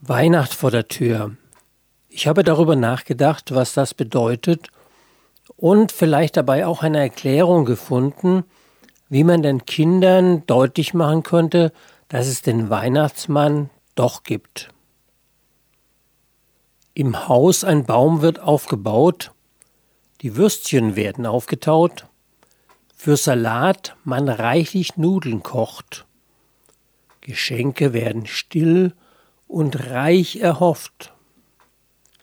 Weihnacht vor der Tür. Ich habe darüber nachgedacht, was das bedeutet und vielleicht dabei auch eine Erklärung gefunden, wie man den Kindern deutlich machen könnte, dass es den Weihnachtsmann doch gibt. Im Haus ein Baum wird aufgebaut die Würstchen werden aufgetaut, für Salat man reichlich Nudeln kocht, Geschenke werden still und reich erhofft.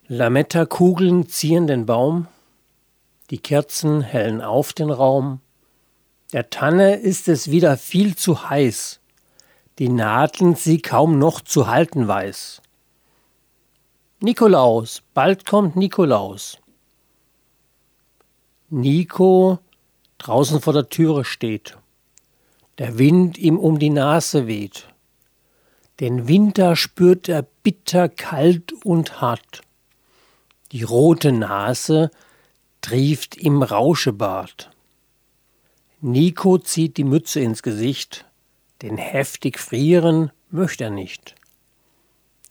Lametta-Kugeln zieren den Baum, die Kerzen hellen auf den Raum. Der Tanne ist es wieder viel zu heiß, die Nadeln sie kaum noch zu halten weiß. Nikolaus, bald kommt Nikolaus. Nico draußen vor der Türe steht, der Wind ihm um die Nase weht. Den Winter spürt er bitter kalt und hart. Die rote Nase trieft im Rauschebart. Nico zieht die Mütze ins Gesicht, denn heftig frieren möchte er nicht.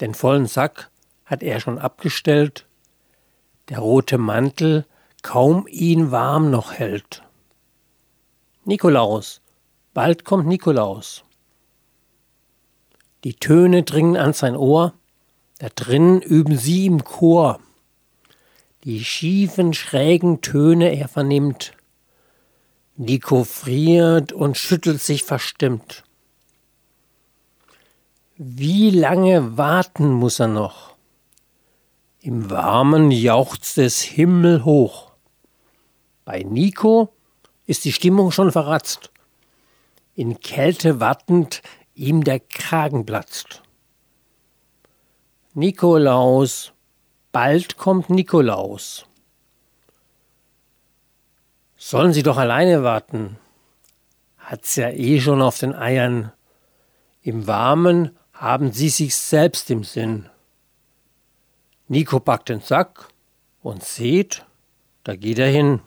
Den vollen Sack hat er schon abgestellt, der rote Mantel kaum ihn warm noch hält. Nikolaus, bald kommt Nikolaus. Die Töne dringen an sein Ohr, da drin üben sie im Chor die schiefen, schrägen Töne er vernimmt. Nico friert und schüttelt sich verstimmt. Wie lange warten muss er noch? Im Warmen jauchzt es himmelhoch. Bei Nico ist die Stimmung schon verratzt. In Kälte wartend ihm der Kragen platzt. Nikolaus, Bald kommt Nikolaus. Sollen Sie doch alleine warten. Hat's ja eh schon auf den Eiern. Im Warmen haben Sie sich selbst im Sinn. Nico packt den Sack und seht, da geht er hin.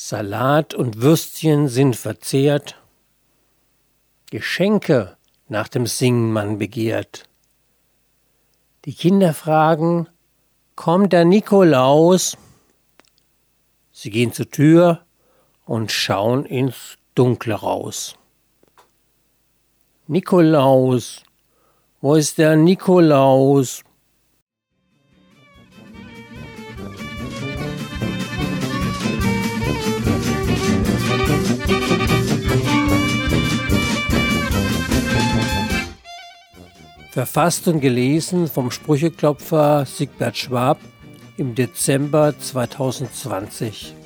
Salat und Würstchen sind verzehrt. Geschenke nach dem Singen man begehrt. Die Kinder fragen, kommt der Nikolaus? Sie gehen zur Tür und schauen ins Dunkle raus. Nikolaus, wo ist der Nikolaus? Verfasst und gelesen vom Sprücheklopfer Sigbert Schwab im Dezember 2020.